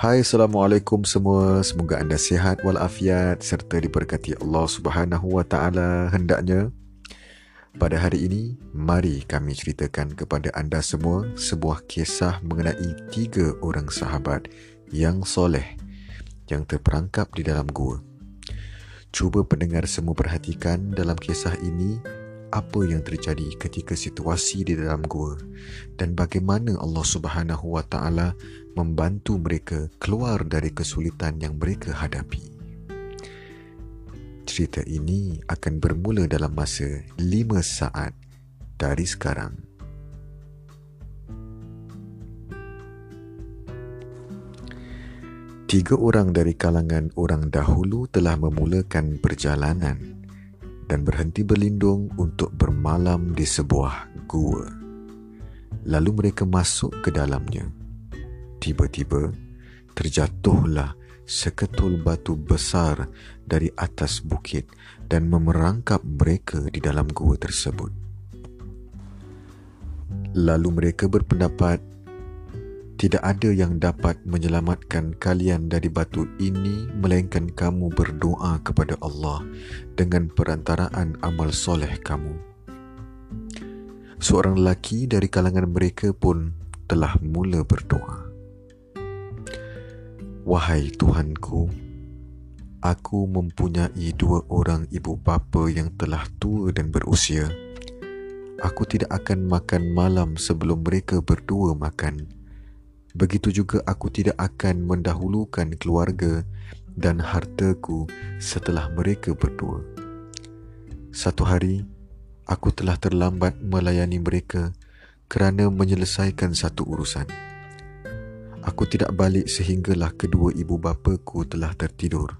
Hai Assalamualaikum semua. Semoga anda sihat walafiat Serta diberkati Allah Subhanahu Wa Taala hendaknya. Pada hari ini Mari kami ceritakan kepada anda semua Sebuah kisah mengenai tiga orang sahabat Yang soleh Yang terperangkap di dalam gua. Cuba pendengar semua perhatikan dalam kisah ini apa yang terjadi ketika situasi di dalam gua dan bagaimana Allah Subhanahu Wa Taala membantu mereka keluar dari kesulitan yang mereka hadapi. Cerita ini akan bermula dalam masa 5 saat dari sekarang. Tiga orang dari kalangan orang dahulu telah memulakan perjalanan dan berhenti berlindung untuk bermalam di sebuah gua. Lalu mereka masuk ke dalamnya. Tiba-tiba, terjatuhlah seketul batu besar dari atas bukit dan memerangkap mereka di dalam gua tersebut. Lalu mereka berpendapat tidak ada yang dapat menyelamatkan kalian dari batu ini melainkan kamu berdoa kepada Allah dengan perantaraan amal soleh kamu. Seorang lelaki dari kalangan mereka pun telah mula berdoa. Wahai Tuhanku, aku mempunyai dua orang ibu bapa yang telah tua dan berusia. Aku tidak akan makan malam sebelum mereka berdua makan. Begitu juga aku tidak akan mendahulukan keluarga dan hartaku setelah mereka berdua. Satu hari, aku telah terlambat melayani mereka kerana menyelesaikan satu urusan. Aku tidak balik sehinggalah kedua ibu bapaku telah tertidur.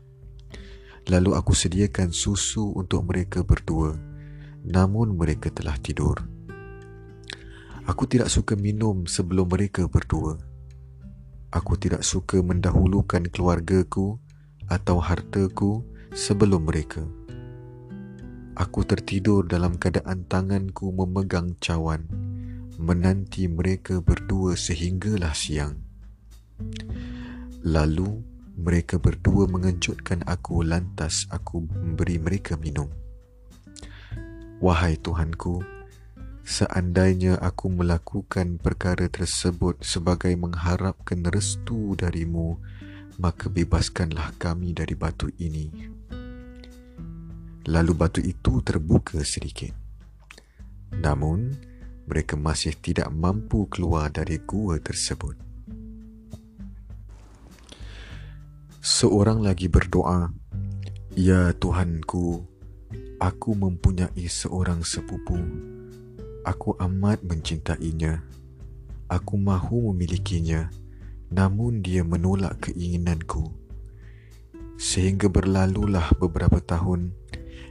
Lalu aku sediakan susu untuk mereka berdua, namun mereka telah tidur. Aku tidak suka minum sebelum mereka berdua. Aku tidak suka mendahulukan keluargaku atau hartaku sebelum mereka. Aku tertidur dalam keadaan tanganku memegang cawan, menanti mereka berdua sehinggalah siang. Lalu mereka berdua mengejutkan aku lantas aku memberi mereka minum. Wahai Tuhanku, Seandainya aku melakukan perkara tersebut sebagai mengharapkan restu darimu, maka bebaskanlah kami dari batu ini. Lalu batu itu terbuka sedikit. Namun, mereka masih tidak mampu keluar dari gua tersebut. Seorang lagi berdoa, Ya Tuhanku, aku mempunyai seorang sepupu Aku amat mencintainya. Aku mahu memilikinya, namun dia menolak keinginanku. Sehingga berlalulah beberapa tahun,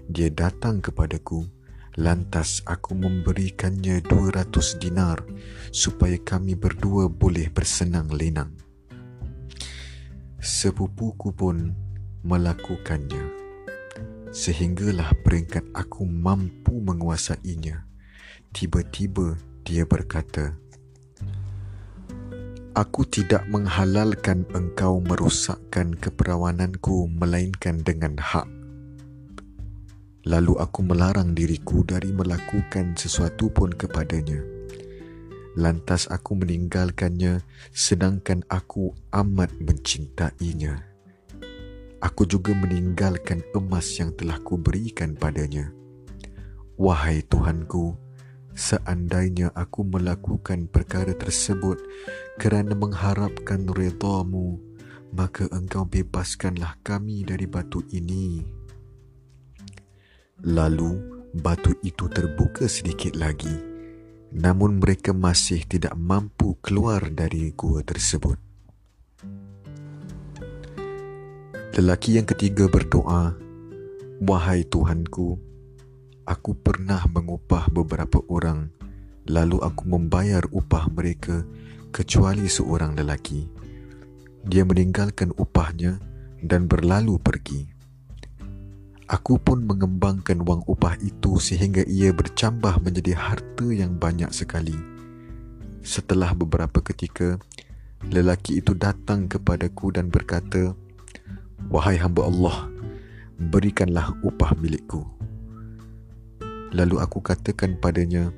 dia datang kepadaku. Lantas aku memberikannya 200 dinar supaya kami berdua boleh bersenang lenang. Sepupuku pun melakukannya. Sehinggalah peringkat aku mampu menguasainya. Tiba-tiba dia berkata, Aku tidak menghalalkan engkau merosakkan keperawananku melainkan dengan hak. Lalu aku melarang diriku dari melakukan sesuatu pun kepadanya. Lantas aku meninggalkannya sedangkan aku amat mencintainya. Aku juga meninggalkan emas yang telah kuberikan padanya. Wahai Tuhanku, Seandainya aku melakukan perkara tersebut kerana mengharapkan redamu, maka engkau bebaskanlah kami dari batu ini. Lalu batu itu terbuka sedikit lagi, namun mereka masih tidak mampu keluar dari gua tersebut. Lelaki yang ketiga berdoa, Wahai Tuhanku, aku pernah mengupah beberapa orang. Lalu aku membayar upah mereka kecuali seorang lelaki. Dia meninggalkan upahnya dan berlalu pergi. Aku pun mengembangkan wang upah itu sehingga ia bercambah menjadi harta yang banyak sekali. Setelah beberapa ketika lelaki itu datang kepadaku dan berkata, Wahai hamba Allah, berikanlah upah milikku. Lalu aku katakan padanya,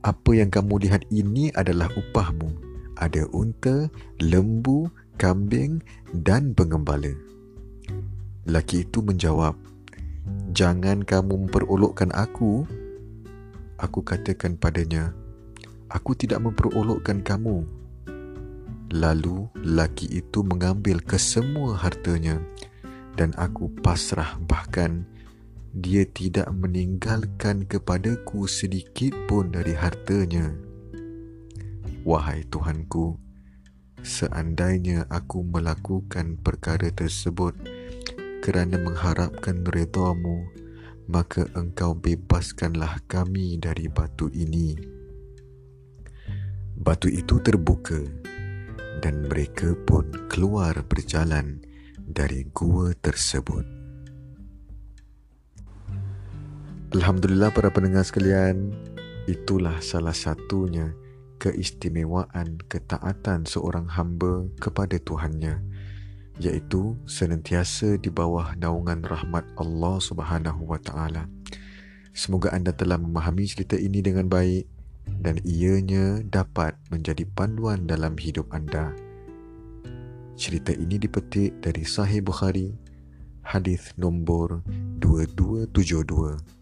apa yang kamu lihat ini adalah upahmu. Ada unta, lembu, kambing dan pengembala. Lelaki itu menjawab, Jangan kamu memperolokkan aku. Aku katakan padanya, Aku tidak memperolokkan kamu. Lalu laki itu mengambil kesemua hartanya dan aku pasrah bahkan dia tidak meninggalkan kepadaku sedikit pun dari hartanya. Wahai Tuhanku, seandainya aku melakukan perkara tersebut kerana mengharapkan redamu, maka engkau bebaskanlah kami dari batu ini. Batu itu terbuka dan mereka pun keluar berjalan dari gua tersebut. Alhamdulillah para pendengar sekalian, itulah salah satunya keistimewaan ketaatan seorang hamba kepada Tuhannya iaitu senantiasa di bawah naungan rahmat Allah Subhanahu wa taala. Semoga anda telah memahami cerita ini dengan baik dan ianya dapat menjadi panduan dalam hidup anda. Cerita ini dipetik dari Sahih Bukhari, hadis nombor 2272.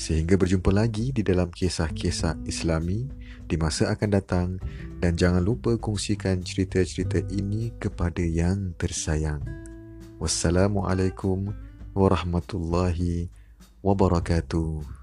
Sehingga berjumpa lagi di dalam kisah-kisah Islami di masa akan datang dan jangan lupa kongsikan cerita-cerita ini kepada yang tersayang. Wassalamualaikum warahmatullahi wabarakatuh.